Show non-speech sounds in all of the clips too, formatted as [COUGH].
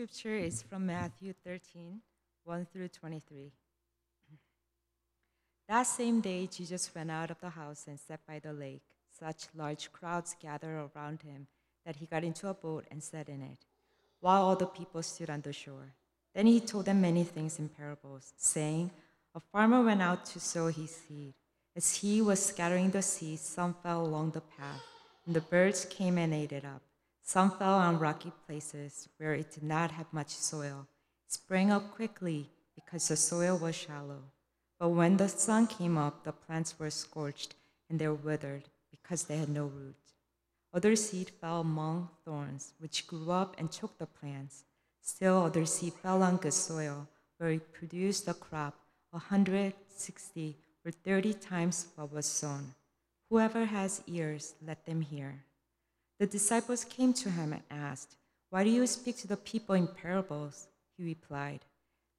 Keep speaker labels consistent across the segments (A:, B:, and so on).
A: scripture is from Matthew 13, 1 through 23. That same day, Jesus went out of the house and sat by the lake. Such large crowds gathered around him that he got into a boat and sat in it, while all the people stood on the shore. Then he told them many things in parables, saying, A farmer went out to sow his seed. As he was scattering the seed, some fell along the path, and the birds came and ate it up. Some fell on rocky places where it did not have much soil. Sprang up quickly because the soil was shallow. But when the sun came up, the plants were scorched and they were withered because they had no root. Other seed fell among thorns, which grew up and choked the plants. Still, other seed fell on good soil, where it produced a crop a hundred, sixty, or thirty times what was sown. Whoever has ears, let them hear. The disciples came to him and asked, Why do you speak to the people in parables? He replied,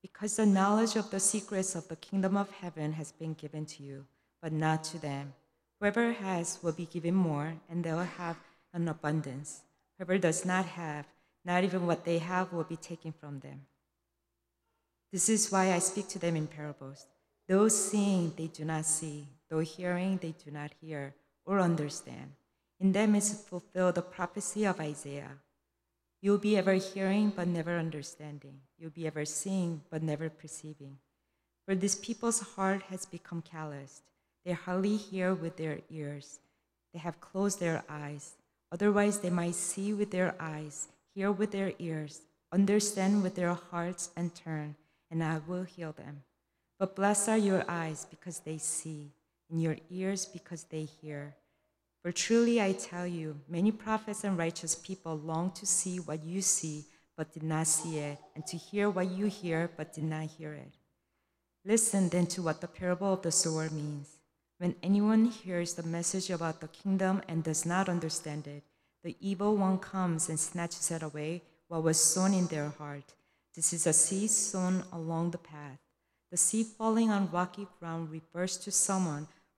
A: Because the knowledge of the secrets of the kingdom of heaven has been given to you, but not to them. Whoever has will be given more, and they will have an abundance. Whoever does not have, not even what they have will be taken from them. This is why I speak to them in parables. Those seeing, they do not see, though hearing, they do not hear or understand. In them is fulfilled the prophecy of Isaiah. You'll be ever hearing, but never understanding. You'll be ever seeing, but never perceiving. For this people's heart has become calloused. They hardly hear with their ears. They have closed their eyes. Otherwise, they might see with their eyes, hear with their ears, understand with their hearts, and turn, and I will heal them. But blessed are your eyes because they see, and your ears because they hear. For truly I tell you, many prophets and righteous people long to see what you see, but did not see it, and to hear what you hear, but did not hear it. Listen then to what the parable of the sower means. When anyone hears the message about the kingdom and does not understand it, the evil one comes and snatches it away what was sown in their heart. This is a seed sown along the path. The seed falling on rocky ground refers to someone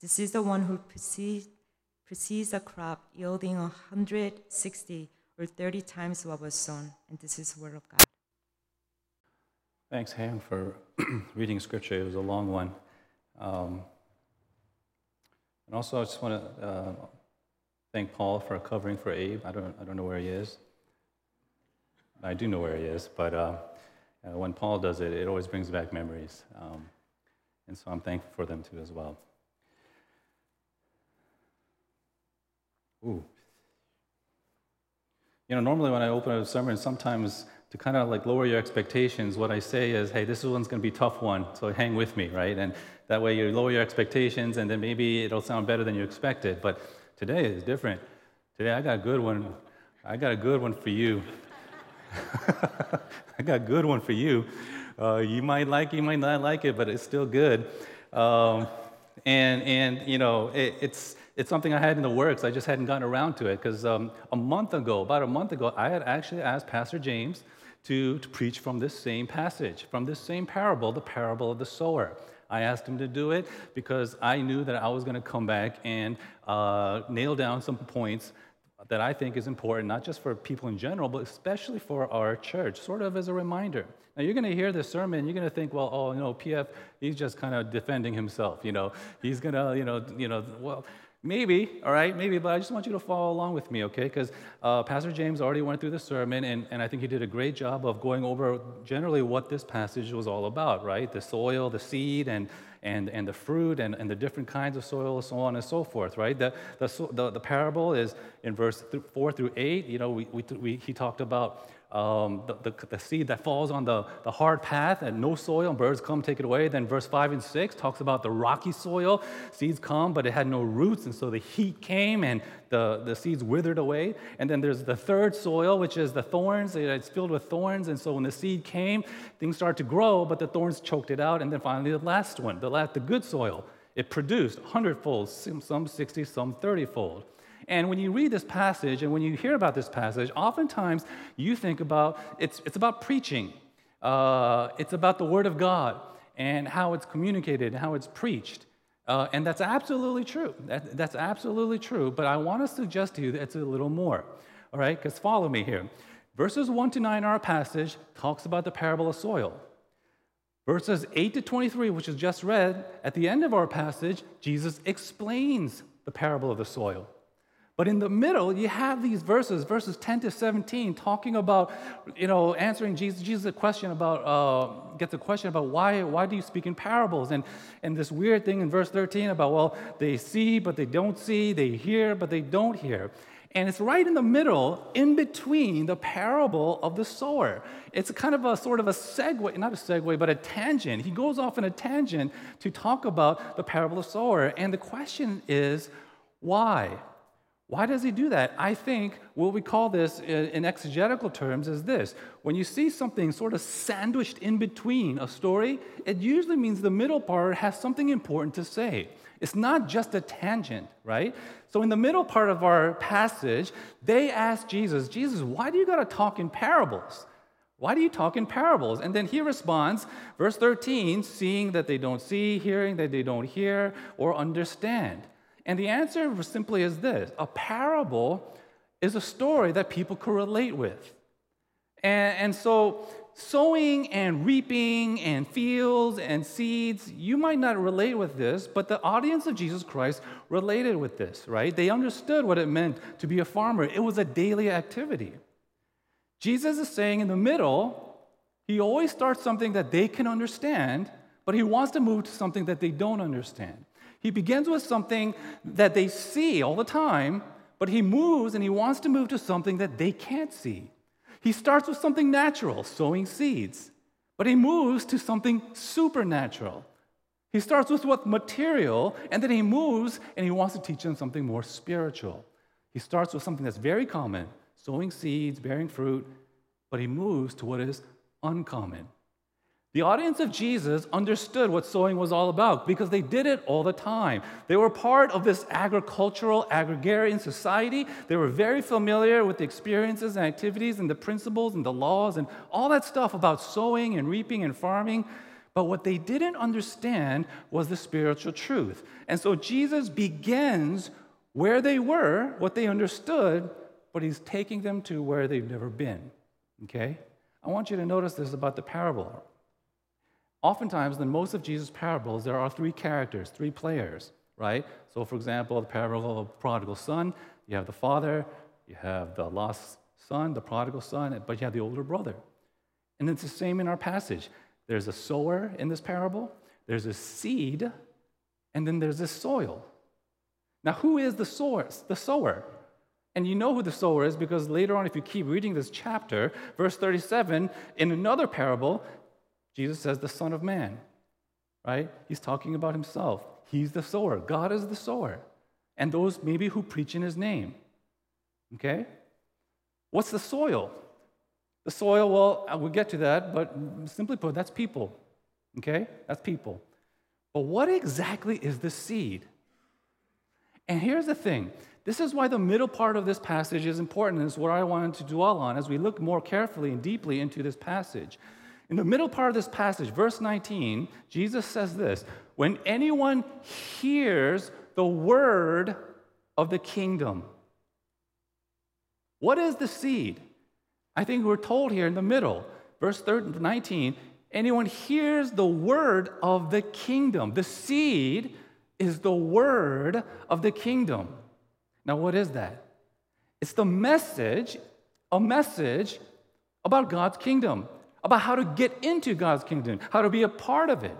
A: This is the one who precedes, a crop yielding 160 or 30 times what was sown. And this is the word of God.
B: Thanks, Ham, for [CLEARS THROAT] reading scripture. It was a long one. Um, and also, I just want to uh, thank Paul for covering for Abe. I don't, I don't know where he is. I do know where he is, but uh, uh, when Paul does it, it always brings back memories. Um, and so I'm thankful for them too as well. Ooh. You know, normally when I open up a sermon, sometimes to kind of like lower your expectations, what I say is, hey, this one's going to be a tough one, so hang with me, right? And that way you lower your expectations, and then maybe it'll sound better than you expected. But today is different. Today I got a good one. I got a good one for you. [LAUGHS] I got a good one for you. Uh, you might like it, you might not like it, but it's still good. Um, and, and, you know, it, it's, it's something I had in the works. I just hadn't gotten around to it because um, a month ago, about a month ago, I had actually asked Pastor James to, to preach from this same passage, from this same parable, the parable of the sower. I asked him to do it because I knew that I was going to come back and uh, nail down some points that I think is important, not just for people in general, but especially for our church, sort of as a reminder. Now, you're going to hear this sermon, you're going to think, well, oh, you know, PF, he's just kind of defending himself, you know. He's going to, you know, you know, well, Maybe, all right, maybe, but I just want you to follow along with me, okay? Because uh, Pastor James already went through the sermon, and, and I think he did a great job of going over generally what this passage was all about, right? The soil, the seed, and, and, and the fruit, and, and the different kinds of soil, and so on and so forth, right? The, the, the, the parable is in verse 4 through 8. You know, we, we, we, he talked about um, the, the, the, seed that falls on the, the hard path and no soil, and birds come take it away. Then verse 5 and 6 talks about the rocky soil. Seeds come, but it had no roots, and so the heat came and the, the seeds withered away. And then there's the third soil, which is the thorns. It's filled with thorns, and so when the seed came, things started to grow, but the thorns choked it out. And then finally, the last one, the, last, the good soil, it produced hundredfold, some 60, some 30 fold. And when you read this passage and when you hear about this passage, oftentimes you think about it's, it's about preaching, uh, it's about the Word of God and how it's communicated how it's preached. Uh, and that's absolutely true. That, that's absolutely true. But I want to suggest to you that it's a little more. All right? Because follow me here. Verses 1 to 9 in our passage talks about the parable of soil. Verses 8 to 23, which is just read, at the end of our passage, Jesus explains the parable of the soil. But in the middle, you have these verses, verses 10 to 17, talking about, you know, answering Jesus. Jesus a question about, uh, gets a question about why, why do you speak in parables? And, and this weird thing in verse 13 about, well, they see, but they don't see, they hear, but they don't hear. And it's right in the middle, in between the parable of the sower. It's kind of a sort of a segue, not a segue, but a tangent. He goes off in a tangent to talk about the parable of the sower. And the question is, why? Why does he do that? I think what we call this in exegetical terms is this. When you see something sort of sandwiched in between a story, it usually means the middle part has something important to say. It's not just a tangent, right? So in the middle part of our passage, they ask Jesus, Jesus, why do you got to talk in parables? Why do you talk in parables? And then he responds, verse 13, seeing that they don't see, hearing that they don't hear or understand. And the answer simply is this a parable is a story that people could relate with. And, and so, sowing and reaping and fields and seeds, you might not relate with this, but the audience of Jesus Christ related with this, right? They understood what it meant to be a farmer, it was a daily activity. Jesus is saying in the middle, he always starts something that they can understand, but he wants to move to something that they don't understand. He begins with something that they see all the time, but he moves and he wants to move to something that they can't see. He starts with something natural, sowing seeds, but he moves to something supernatural. He starts with what material, and then he moves and he wants to teach them something more spiritual. He starts with something that's very common, sowing seeds, bearing fruit, but he moves to what is uncommon, the audience of Jesus understood what sowing was all about because they did it all the time. They were part of this agricultural, agrarian society. They were very familiar with the experiences and activities and the principles and the laws and all that stuff about sowing and reaping and farming. But what they didn't understand was the spiritual truth. And so Jesus begins where they were, what they understood, but he's taking them to where they've never been. Okay? I want you to notice this about the parable. Oftentimes, in most of Jesus' parables, there are three characters, three players, right? So, for example, the parable of the prodigal son, you have the father, you have the lost son, the prodigal son, but you have the older brother. And it's the same in our passage. There's a sower in this parable, there's a seed, and then there's a soil. Now, who is the source, the sower? And you know who the sower is because later on, if you keep reading this chapter, verse 37, in another parable, Jesus says, the Son of Man, right? He's talking about himself. He's the sower. God is the sower. And those maybe who preach in his name. Okay? What's the soil? The soil, well, we'll get to that, but simply put, that's people. Okay? That's people. But what exactly is the seed? And here's the thing this is why the middle part of this passage is important, and is what I wanted to dwell on as we look more carefully and deeply into this passage. In the middle part of this passage, verse 19, Jesus says this When anyone hears the word of the kingdom, what is the seed? I think we're told here in the middle, verse 19, anyone hears the word of the kingdom. The seed is the word of the kingdom. Now, what is that? It's the message, a message about God's kingdom about how to get into God's kingdom, how to be a part of it.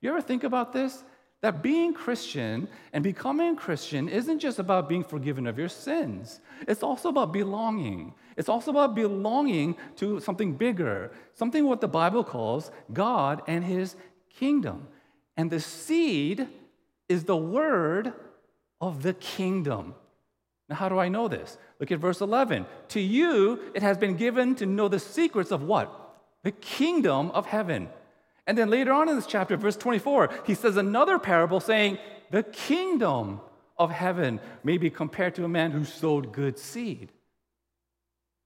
B: You ever think about this? that being Christian and becoming Christian isn't just about being forgiven of your sins, it's also about belonging. It's also about belonging to something bigger, something what the Bible calls God and His kingdom. And the seed is the word of the kingdom. Now, how do I know this? Look at verse 11. To you, it has been given to know the secrets of what? The kingdom of heaven. And then later on in this chapter, verse 24, he says another parable saying, The kingdom of heaven may be compared to a man who sowed good seed.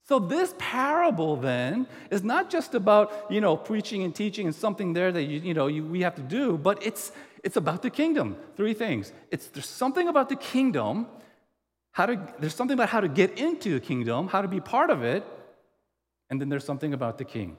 B: So this parable then is not just about, you know, preaching and teaching and something there that, you, you know, you, we have to do, but it's, it's about the kingdom. Three things. It's, there's something about the kingdom, how to, there's something about how to get into the kingdom, how to be part of it, and then there's something about the king.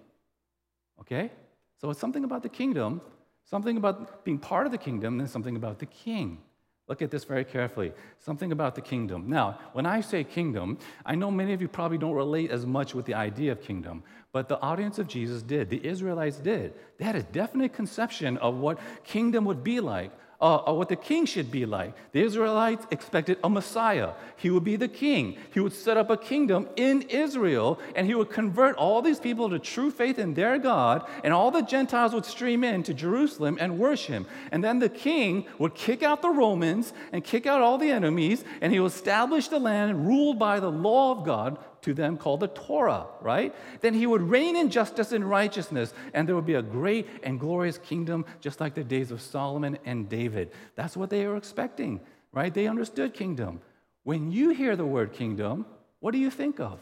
B: Okay? So it's something about the kingdom, something about being part of the kingdom, and something about the king. Look at this very carefully. Something about the kingdom. Now, when I say kingdom, I know many of you probably don't relate as much with the idea of kingdom, but the audience of Jesus did. The Israelites did. They had a definite conception of what kingdom would be like uh, what the king should be like. The Israelites expected a Messiah. He would be the king. He would set up a kingdom in Israel, and he would convert all these people to true faith in their God, and all the Gentiles would stream in to Jerusalem and worship him. And then the king would kick out the Romans and kick out all the enemies, and he would establish the land ruled by the law of God to them called the Torah, right? Then he would reign in justice and righteousness, and there would be a great and glorious kingdom, just like the days of Solomon and David. That's what they were expecting, right? They understood kingdom. When you hear the word kingdom, what do you think of?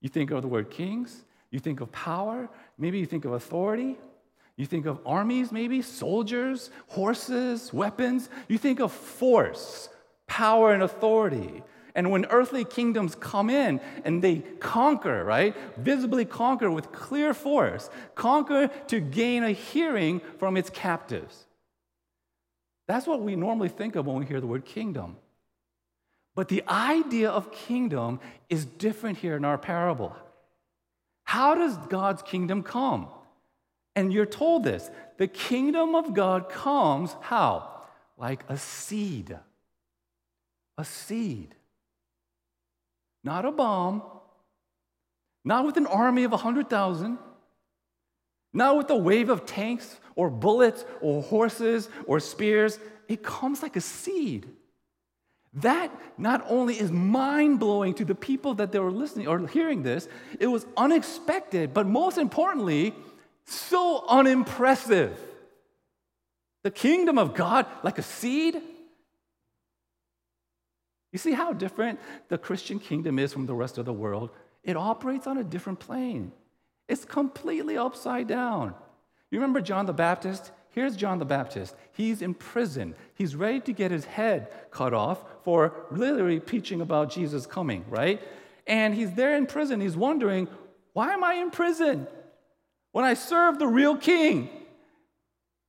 B: You think of the word kings, you think of power, maybe you think of authority. You think of armies, maybe, soldiers, horses, weapons. You think of force, power, and authority. And when earthly kingdoms come in and they conquer, right? Visibly conquer with clear force, conquer to gain a hearing from its captives. That's what we normally think of when we hear the word kingdom. But the idea of kingdom is different here in our parable. How does God's kingdom come? And you're told this the kingdom of God comes how? Like a seed. A seed not a bomb, not with an army of 100,000, not with a wave of tanks or bullets or horses or spears. It comes like a seed. That not only is mind blowing to the people that they were listening or hearing this, it was unexpected, but most importantly, so unimpressive. The kingdom of God, like a seed, you see how different the Christian kingdom is from the rest of the world? It operates on a different plane. It's completely upside down. You remember John the Baptist? Here's John the Baptist. He's in prison. He's ready to get his head cut off for literally preaching about Jesus coming, right? And he's there in prison. He's wondering, why am I in prison? When I serve the real king,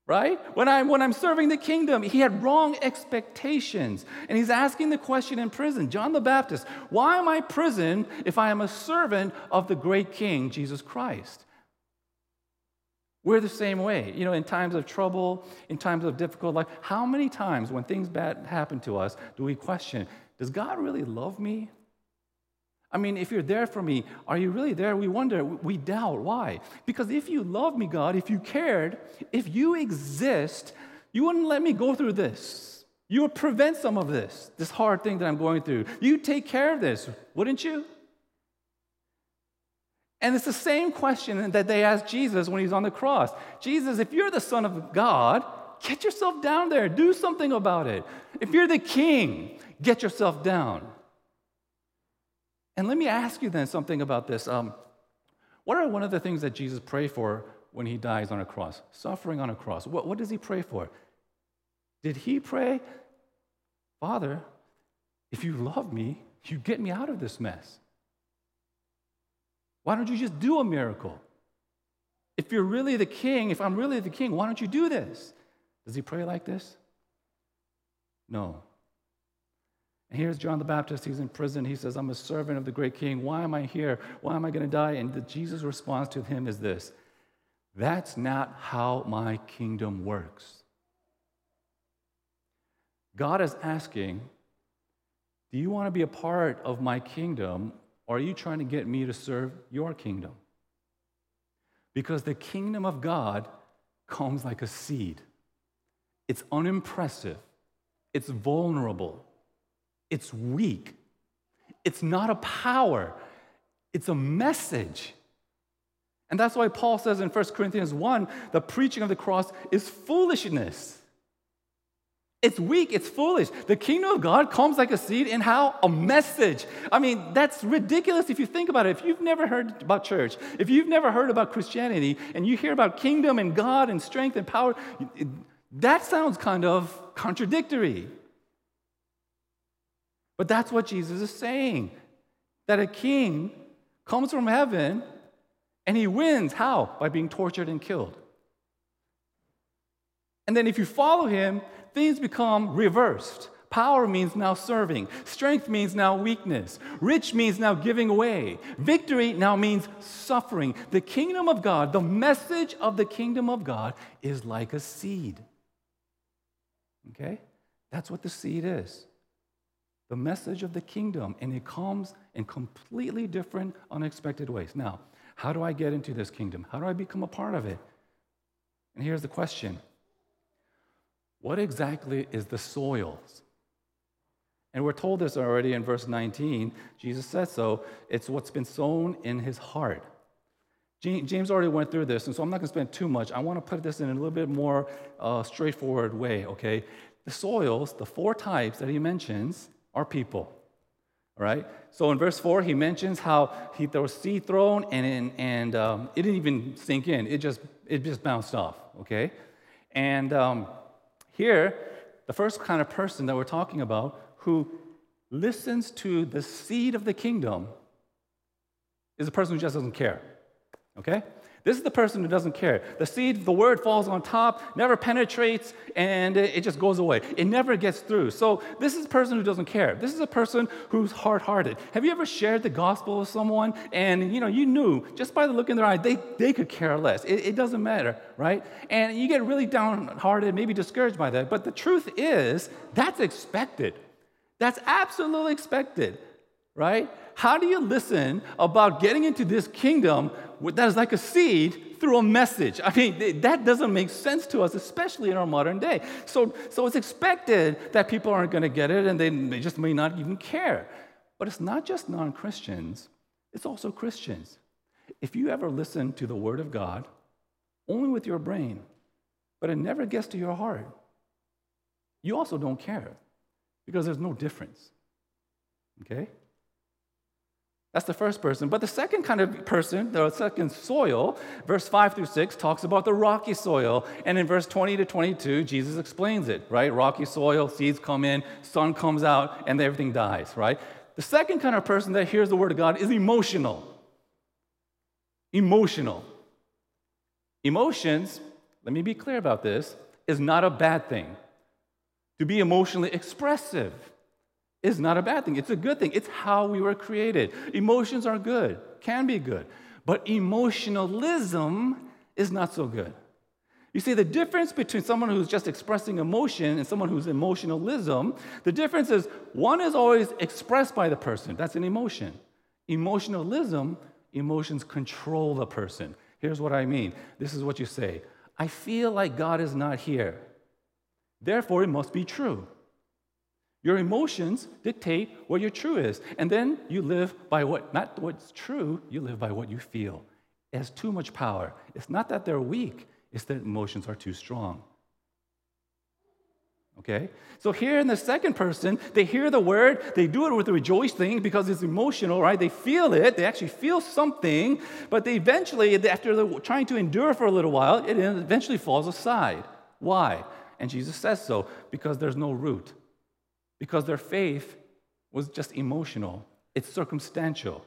B: right? When I'm, when I'm serving the kingdom, he had wrong expectations. And he's asking the question in prison John the Baptist, why am I prison if I am a servant of the great king, Jesus Christ? We're the same way. You know, in times of trouble, in times of difficult life, how many times when things bad happen to us do we question, does God really love me? I mean, if you're there for me, are you really there? We wonder, we doubt. Why? Because if you love me, God, if you cared, if you exist, you wouldn't let me go through this. You would prevent some of this, this hard thing that I'm going through. You take care of this, wouldn't you? And it's the same question that they asked Jesus when he's on the cross Jesus, if you're the Son of God, get yourself down there, do something about it. If you're the king, get yourself down. And let me ask you then something about this. Um, what are one of the things that Jesus prayed for when he dies on a cross? Suffering on a cross. What, what does he pray for? Did he pray, Father, if you love me, you get me out of this mess? Why don't you just do a miracle? If you're really the king, if I'm really the king, why don't you do this? Does he pray like this? No. And here's John the Baptist. He's in prison. He says, I'm a servant of the great king. Why am I here? Why am I going to die? And the Jesus' response to him is this That's not how my kingdom works. God is asking, Do you want to be a part of my kingdom, or are you trying to get me to serve your kingdom? Because the kingdom of God comes like a seed. It's unimpressive, it's vulnerable, it's weak, it's not a power, it's a message. And that's why Paul says in 1 Corinthians 1 the preaching of the cross is foolishness. It's weak, it's foolish. The kingdom of God comes like a seed in how? A message. I mean, that's ridiculous if you think about it. If you've never heard about church, if you've never heard about Christianity, and you hear about kingdom and God and strength and power, that sounds kind of contradictory. But that's what Jesus is saying that a king comes from heaven and he wins. How? By being tortured and killed. And then if you follow him, things become reversed. Power means now serving. Strength means now weakness. Rich means now giving away. Victory now means suffering. The kingdom of God, the message of the kingdom of God is like a seed. Okay? That's what the seed is. The message of the kingdom, and it comes in completely different, unexpected ways. Now, how do I get into this kingdom? How do I become a part of it? And here's the question What exactly is the soils? And we're told this already in verse 19. Jesus says so. It's what's been sown in his heart. James already went through this, and so I'm not going to spend too much. I want to put this in a little bit more uh, straightforward way, okay? The soils, the four types that he mentions, are people. All right? So in verse 4, he mentions how he, there was seed thrown and, and um, it didn't even sink in, it just, it just bounced off, okay? And um, here, the first kind of person that we're talking about who listens to the seed of the kingdom is a person who just doesn't care. Okay? This is the person who doesn't care. The seed, the word falls on top, never penetrates, and it just goes away. It never gets through. So, this is a person who doesn't care. This is a person who's hard hearted. Have you ever shared the gospel with someone and you know, you knew just by the look in their eye, they, they could care less. It, it doesn't matter, right? And you get really downhearted, maybe discouraged by that. But the truth is, that's expected. That's absolutely expected, right? How do you listen about getting into this kingdom that is like a seed through a message? I mean, that doesn't make sense to us, especially in our modern day. So, so it's expected that people aren't going to get it and they, they just may not even care. But it's not just non Christians, it's also Christians. If you ever listen to the Word of God only with your brain, but it never gets to your heart, you also don't care because there's no difference. Okay? That's the first person. But the second kind of person, the second soil, verse 5 through 6 talks about the rocky soil. And in verse 20 to 22, Jesus explains it, right? Rocky soil, seeds come in, sun comes out, and everything dies, right? The second kind of person that hears the word of God is emotional. Emotional. Emotions, let me be clear about this, is not a bad thing. To be emotionally expressive is not a bad thing. It's a good thing. It's how we were created. Emotions are good, can be good. But emotionalism is not so good. You see, the difference between someone who's just expressing emotion and someone who's emotionalism, the difference is one is always expressed by the person. That's an emotion. Emotionalism, emotions control the person. Here's what I mean this is what you say I feel like God is not here. Therefore, it must be true. Your emotions dictate what your true is. And then you live by what, not what's true, you live by what you feel. It has too much power. It's not that they're weak, it's that emotions are too strong. Okay? So here in the second person, they hear the word, they do it with a rejoicing because it's emotional, right? They feel it, they actually feel something, but they eventually, after trying to endure for a little while, it eventually falls aside. Why? And Jesus says so because there's no root because their faith was just emotional, it's circumstantial.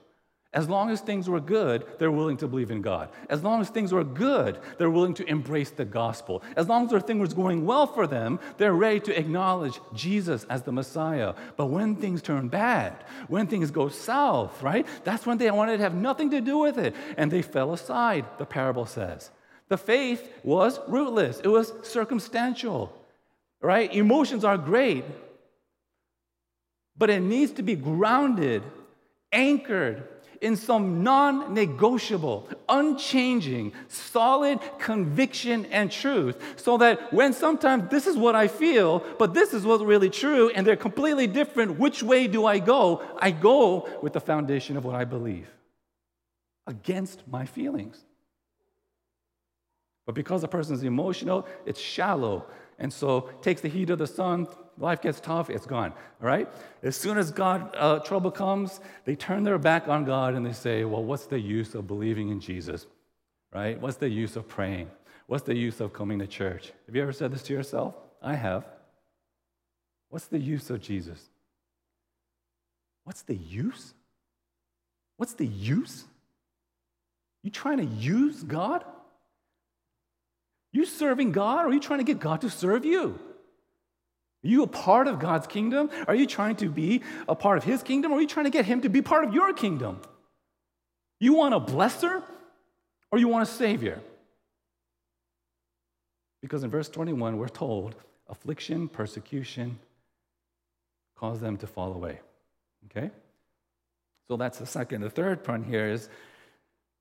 B: As long as things were good, they're willing to believe in God. As long as things were good, they're willing to embrace the gospel. As long as their thing was going well for them, they're ready to acknowledge Jesus as the Messiah. But when things turn bad, when things go south, right, that's when they wanted to have nothing to do with it. And they fell aside, the parable says. The faith was rootless, it was circumstantial. right? Emotions are great, but it needs to be grounded, anchored in some non negotiable, unchanging, solid conviction and truth, so that when sometimes this is what I feel, but this is what's really true, and they're completely different, which way do I go? I go with the foundation of what I believe against my feelings. But because a person is emotional, it's shallow. And so takes the heat of the sun, life gets tough, it's gone. All right? As soon as God uh, trouble comes, they turn their back on God and they say, "Well, what's the use of believing in Jesus? Right? What's the use of praying? What's the use of coming to church?" Have you ever said this to yourself? I have. What's the use of Jesus? What's the use? What's the use? You trying to use God? You serving God, or are you trying to get God to serve you? Are you a part of God's kingdom? Are you trying to be a part of His kingdom, or are you trying to get Him to be part of your kingdom? You want a blesser, or you want a savior? Because in verse 21, we're told affliction, persecution cause them to fall away. Okay? So that's the second. The third point here is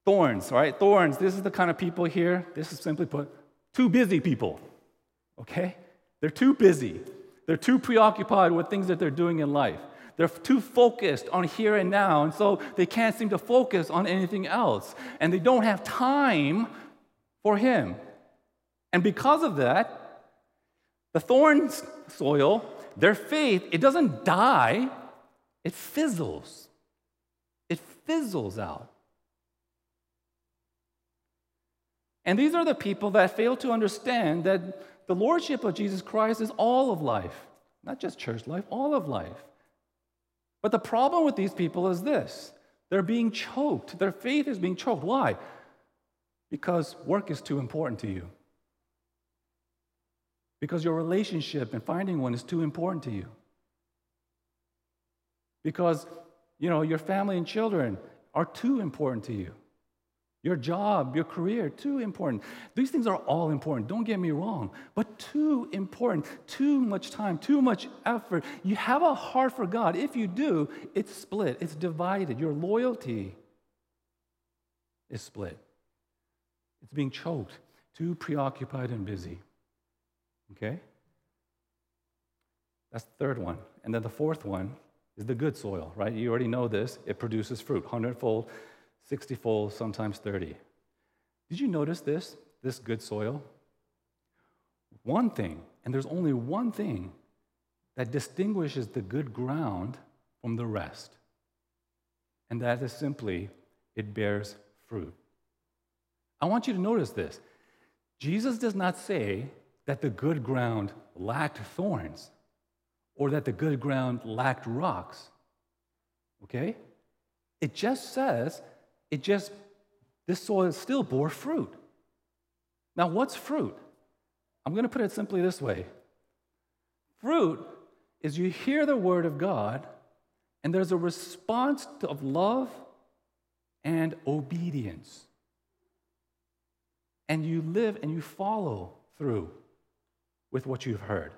B: thorns, right? Thorns. This is the kind of people here. This is simply put too busy people, okay? They're too busy. They're too preoccupied with things that they're doing in life. They're too focused on here and now, and so they can't seem to focus on anything else. And they don't have time for Him. And because of that, the thorn soil, their faith, it doesn't die, it fizzles. It fizzles out. And these are the people that fail to understand that the lordship of Jesus Christ is all of life, not just church life, all of life. But the problem with these people is this they're being choked. Their faith is being choked. Why? Because work is too important to you. Because your relationship and finding one is too important to you. Because, you know, your family and children are too important to you. Your job, your career, too important. These things are all important, don't get me wrong, but too important, too much time, too much effort. You have a heart for God. If you do, it's split, it's divided. Your loyalty is split, it's being choked, too preoccupied and busy. Okay? That's the third one. And then the fourth one is the good soil, right? You already know this. It produces fruit, hundredfold 60 fold, sometimes 30. Did you notice this, this good soil? One thing, and there's only one thing that distinguishes the good ground from the rest, and that is simply it bears fruit. I want you to notice this. Jesus does not say that the good ground lacked thorns or that the good ground lacked rocks. Okay? It just says it just, this soil still bore fruit. Now, what's fruit? I'm going to put it simply this way fruit is you hear the word of God, and there's a response of love and obedience. And you live and you follow through with what you've heard.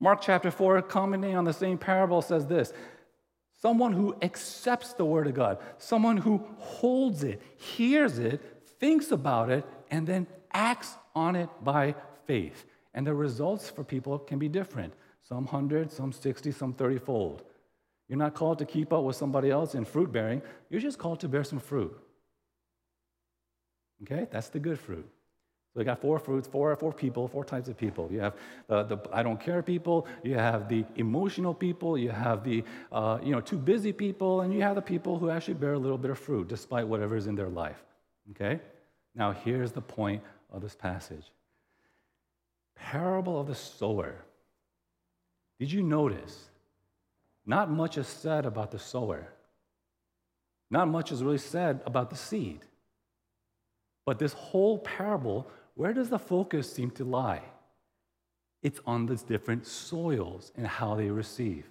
B: Mark chapter 4, commenting on the same parable, says this someone who accepts the Word of God, someone who holds it, hears it, thinks about it, and then acts on it by faith. And the results for people can be different some 100, some 60, some 30 fold. You're not called to keep up with somebody else in fruit bearing, you're just called to bear some fruit. Okay? That's the good fruit. So we got four fruits, four, four people, four types of people. You have uh, the I don't care people, you have the emotional people, you have the uh, you know too busy people, and you have the people who actually bear a little bit of fruit despite whatever is in their life. Okay? Now here's the point of this passage. Parable of the sower. Did you notice? Not much is said about the sower. Not much is really said about the seed. But this whole parable where does the focus seem to lie? It's on these different soils and how they receive.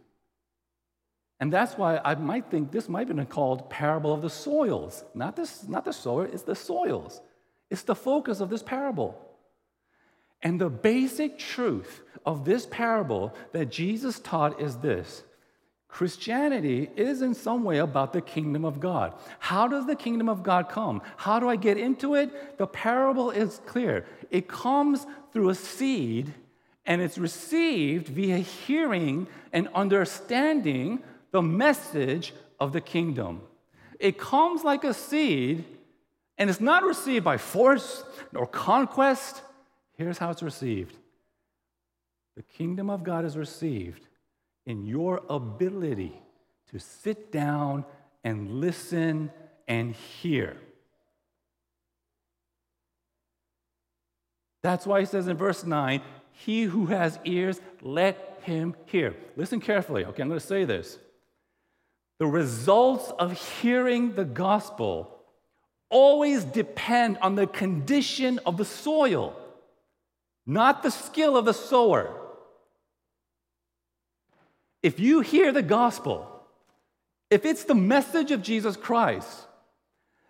B: And that's why I might think this might have been called parable of the soils. Not, this, not the sower, it's the soils. It's the focus of this parable. And the basic truth of this parable that Jesus taught is this Christianity is in some way about the kingdom of God. How does the kingdom of God come? How do I get into it? The parable is clear. It comes through a seed and it's received via hearing and understanding the message of the kingdom. It comes like a seed and it's not received by force nor conquest. Here's how it's received the kingdom of God is received in your ability to sit down and listen and hear. That's why he says in verse 9, He who has ears, let him hear. Listen carefully. Okay, I'm going to say this. The results of hearing the gospel always depend on the condition of the soil, not the skill of the sower. If you hear the gospel, if it's the message of Jesus Christ,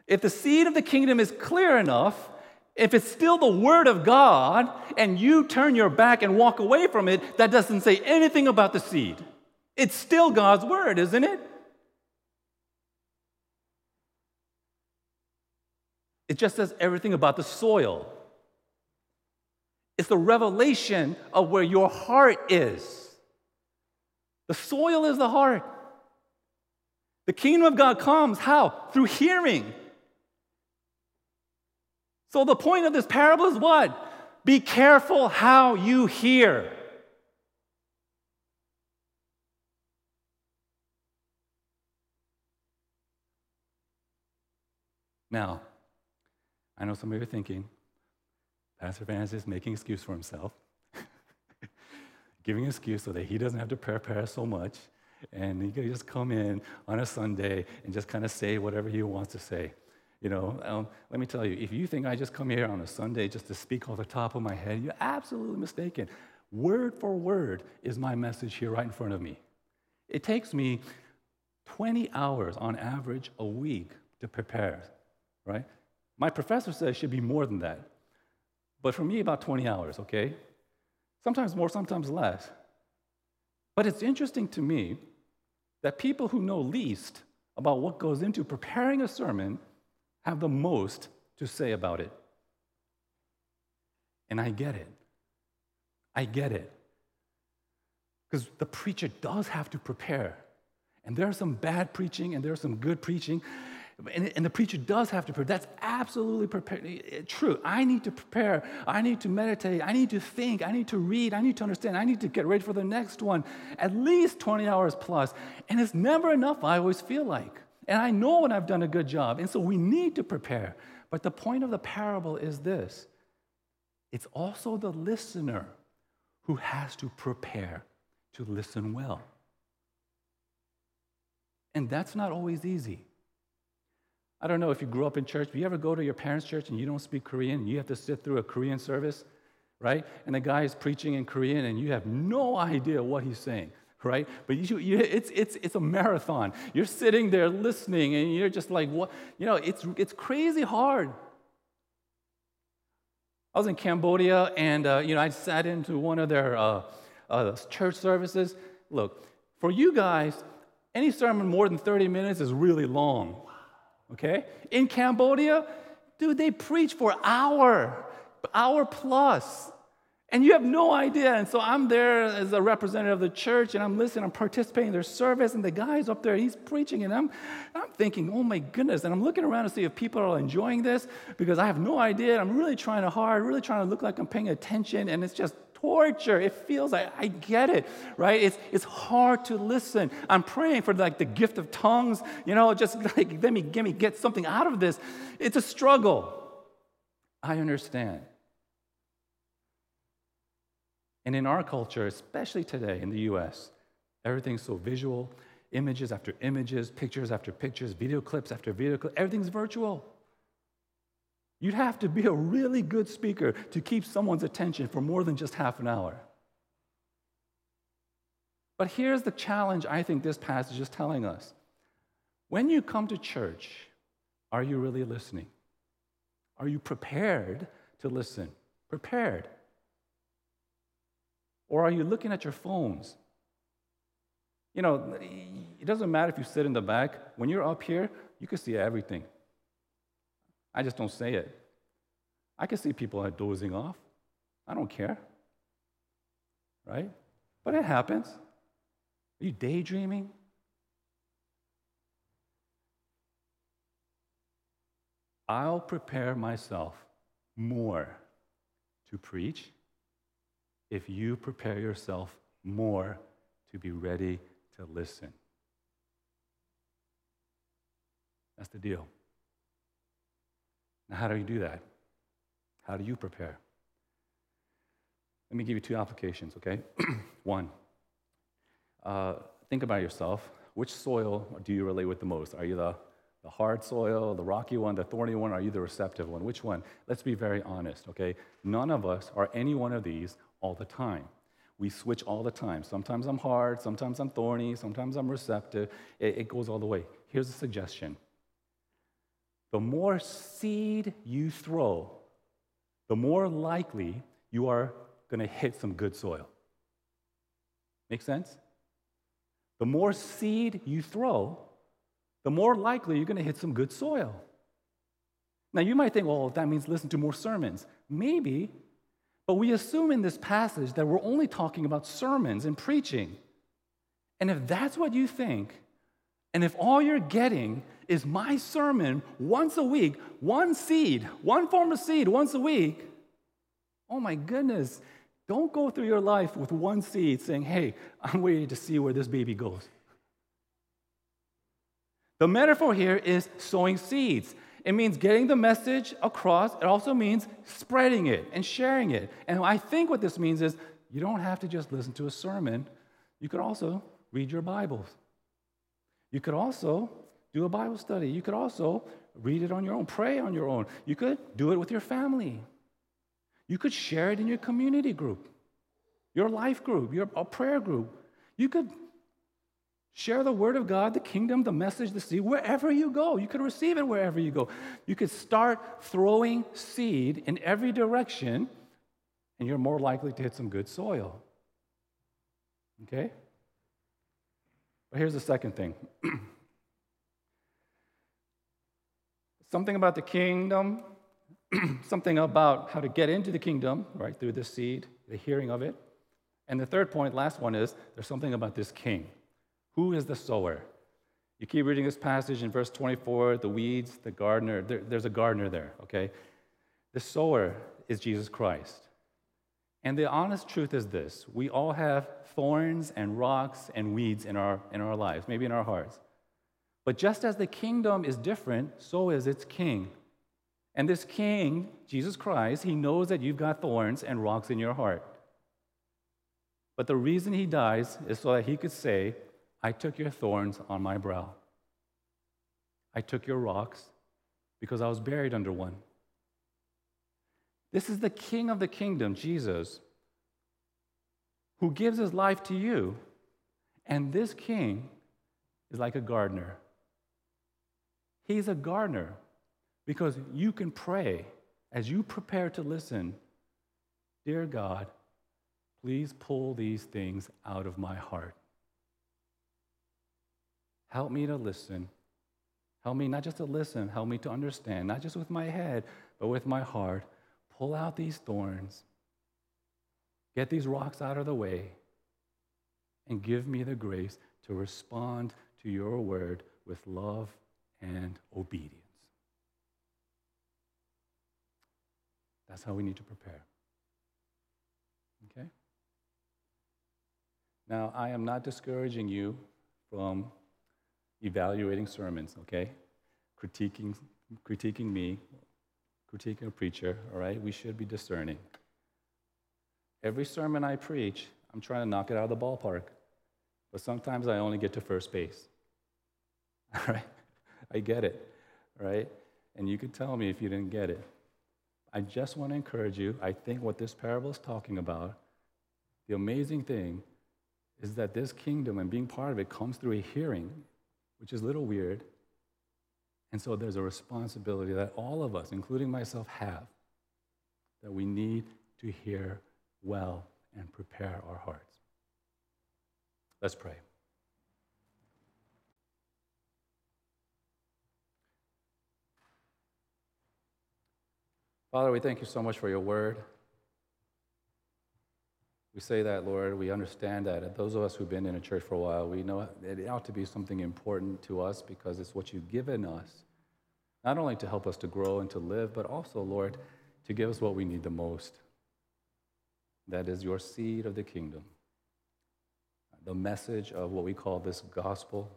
B: if the seed of the kingdom is clear enough, if it's still the word of God and you turn your back and walk away from it, that doesn't say anything about the seed. It's still God's word, isn't it? It just says everything about the soil. It's the revelation of where your heart is. The soil is the heart. The kingdom of God comes how? Through hearing. So the point of this parable is what? Be careful how you hear. Now, I know some of you are thinking, Pastor Vance is making excuse for himself, giving an excuse so that he doesn't have to prepare so much, and he can just come in on a Sunday and just kind of say whatever he wants to say. You know, um, let me tell you, if you think I just come here on a Sunday just to speak off the top of my head, you're absolutely mistaken. Word for word is my message here right in front of me. It takes me 20 hours on average a week to prepare, right? My professor says it should be more than that. But for me, about 20 hours, okay? Sometimes more, sometimes less. But it's interesting to me that people who know least about what goes into preparing a sermon have the most to say about it. And I get it. I get it. Because the preacher does have to prepare. And there's some bad preaching and there's some good preaching. And, and, the preacher does have to prepare. That's absolutely prepare, eh, true. I need to prepare. I need to meditate. I need to think. I need to read. I need to understand. I need to get ready for the next one. At least 20 hours plus. And it's never enough, I always feel like. And I know when I've done a good job. And so we need to prepare. But the point of the parable is this it's also the listener who has to prepare to listen well. And that's not always easy. I don't know if you grew up in church, but you ever go to your parents' church and you don't speak Korean, you have to sit through a Korean service, right? And the guy is preaching in Korean and you have no idea what he's saying, right? But you, you, it's, it's, it's a marathon. You're sitting there listening and you're just like, what? You know, it's, it's crazy hard. I was in Cambodia and, uh, you know, I sat into one of their uh, uh, church services. Look, for you guys, any sermon more than 30 minutes is really long okay? In Cambodia, dude, they preach for hour, hour plus. And you have no idea. And so I'm there as a representative of the church and I'm listening, I'm participating in their service, and the guy's up there, he's preaching, and I'm, I'm thinking, oh my goodness. And I'm looking around to see if people are enjoying this because I have no idea. I'm really trying hard, really trying to look like I'm paying attention, and it's just torture. It feels like I get it, right? It's, it's hard to listen. I'm praying for like the gift of tongues, you know, just [LAUGHS] like let me, let me get something out of this. It's a struggle. I understand. And in our culture, especially today in the US, everything's so visual images after images, pictures after pictures, video clips after video clips, everything's virtual. You'd have to be a really good speaker to keep someone's attention for more than just half an hour. But here's the challenge I think this passage is telling us. When you come to church, are you really listening? Are you prepared to listen? Prepared. Or are you looking at your phones? You know, it doesn't matter if you sit in the back. When you're up here, you can see everything. I just don't say it. I can see people are dozing off. I don't care. Right? But it happens. Are you daydreaming? I'll prepare myself more to preach if you prepare yourself more to be ready to listen. That's the deal. Now, how do you do that? How do you prepare? Let me give you two applications, okay? [CLEARS THROAT] One, uh, think about yourself. Which soil do you relate with the most? Are you the the hard soil, the rocky one, the thorny one? Are you the receptive one? Which one? Let's be very honest, okay? None of us are any one of these all the time. We switch all the time. Sometimes I'm hard, sometimes I'm thorny, sometimes I'm receptive. It, it goes all the way. Here's a suggestion the more seed you throw, the more likely you are going to hit some good soil. Make sense? The more seed you throw, the more likely you're going to hit some good soil. Now, you might think, well, that means listen to more sermons. Maybe, but we assume in this passage that we're only talking about sermons and preaching. And if that's what you think, and if all you're getting is my sermon once a week, one seed, one form of seed once a week, oh my goodness, don't go through your life with one seed saying, hey, I'm waiting to see where this baby goes. The metaphor here is sowing seeds. It means getting the message across. It also means spreading it and sharing it. And I think what this means is you don't have to just listen to a sermon, you could also read your Bibles. You could also do a Bible study. You could also read it on your own, pray on your own. You could do it with your family. You could share it in your community group, your life group, your prayer group. You could Share the word of God, the kingdom, the message, the seed, wherever you go. You could receive it wherever you go. You could start throwing seed in every direction, and you're more likely to hit some good soil. Okay? But here's the second thing [CLEARS THROAT] something about the kingdom, [CLEARS THROAT] something about how to get into the kingdom, right, through the seed, the hearing of it. And the third point, last one, is there's something about this king. Who is the sower? You keep reading this passage in verse 24 the weeds, the gardener, there, there's a gardener there, okay? The sower is Jesus Christ. And the honest truth is this we all have thorns and rocks and weeds in our, in our lives, maybe in our hearts. But just as the kingdom is different, so is its king. And this king, Jesus Christ, he knows that you've got thorns and rocks in your heart. But the reason he dies is so that he could say, I took your thorns on my brow. I took your rocks because I was buried under one. This is the King of the kingdom, Jesus, who gives his life to you. And this King is like a gardener. He's a gardener because you can pray as you prepare to listen Dear God, please pull these things out of my heart. Help me to listen. Help me not just to listen, help me to understand, not just with my head, but with my heart. Pull out these thorns, get these rocks out of the way, and give me the grace to respond to your word with love and obedience. That's how we need to prepare. Okay? Now, I am not discouraging you from evaluating sermons, okay? Critiquing, critiquing me, critiquing a preacher, all right? We should be discerning. Every sermon I preach, I'm trying to knock it out of the ballpark. But sometimes I only get to first base. [LAUGHS] All right? I get it, right? And you could tell me if you didn't get it. I just want to encourage you. I think what this parable is talking about, the amazing thing is that this kingdom and being part of it comes through a hearing which is a little weird. And so there's a responsibility that all of us, including myself, have that we need to hear well and prepare our hearts. Let's pray. Father, we thank you so much for your word. We say that, Lord, we understand that. Those of us who've been in a church for a while, we know it ought to be something important to us because it's what you've given us, not only to help us to grow and to live, but also, Lord, to give us what we need the most. That is your seed of the kingdom, the message of what we call this gospel,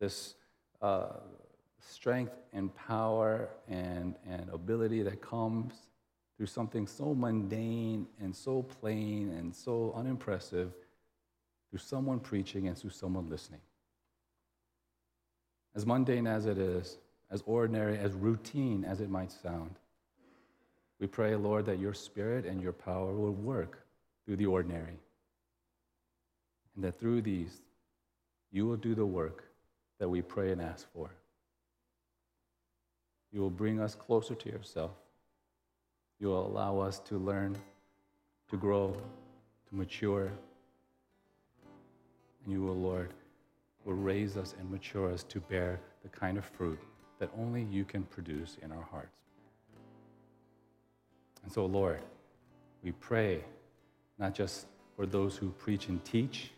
B: this uh, strength and power and, and ability that comes through something so mundane and so plain and so unimpressive through someone preaching and through someone listening. As mundane as it is, as ordinary, as routine as it might sound, we pray, Lord, that your spirit and your power will work through the ordinary. And that through these, you will do the work that we pray and ask for. You will bring us closer to yourself. You will allow us to learn, to grow, to mature. And you will, Lord, will raise us and mature us to bear the kind of fruit that only you can produce in our hearts. And so, Lord, we pray not just for those who preach and teach,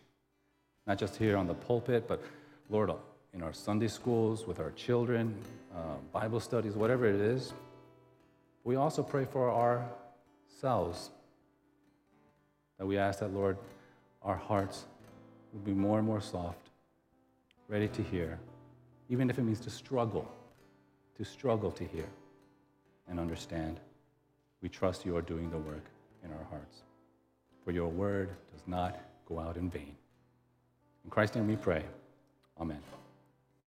B: not just here on the pulpit, but Lord, in our Sunday schools, with our children, uh, Bible studies, whatever it is. We also pray for ourselves. That we ask that, Lord, our hearts will be more and more soft, ready to hear, even if it means to struggle, to struggle to hear and understand. We trust you are doing the work in our hearts. For your word does not go out in vain. In Christ's name we pray. Amen.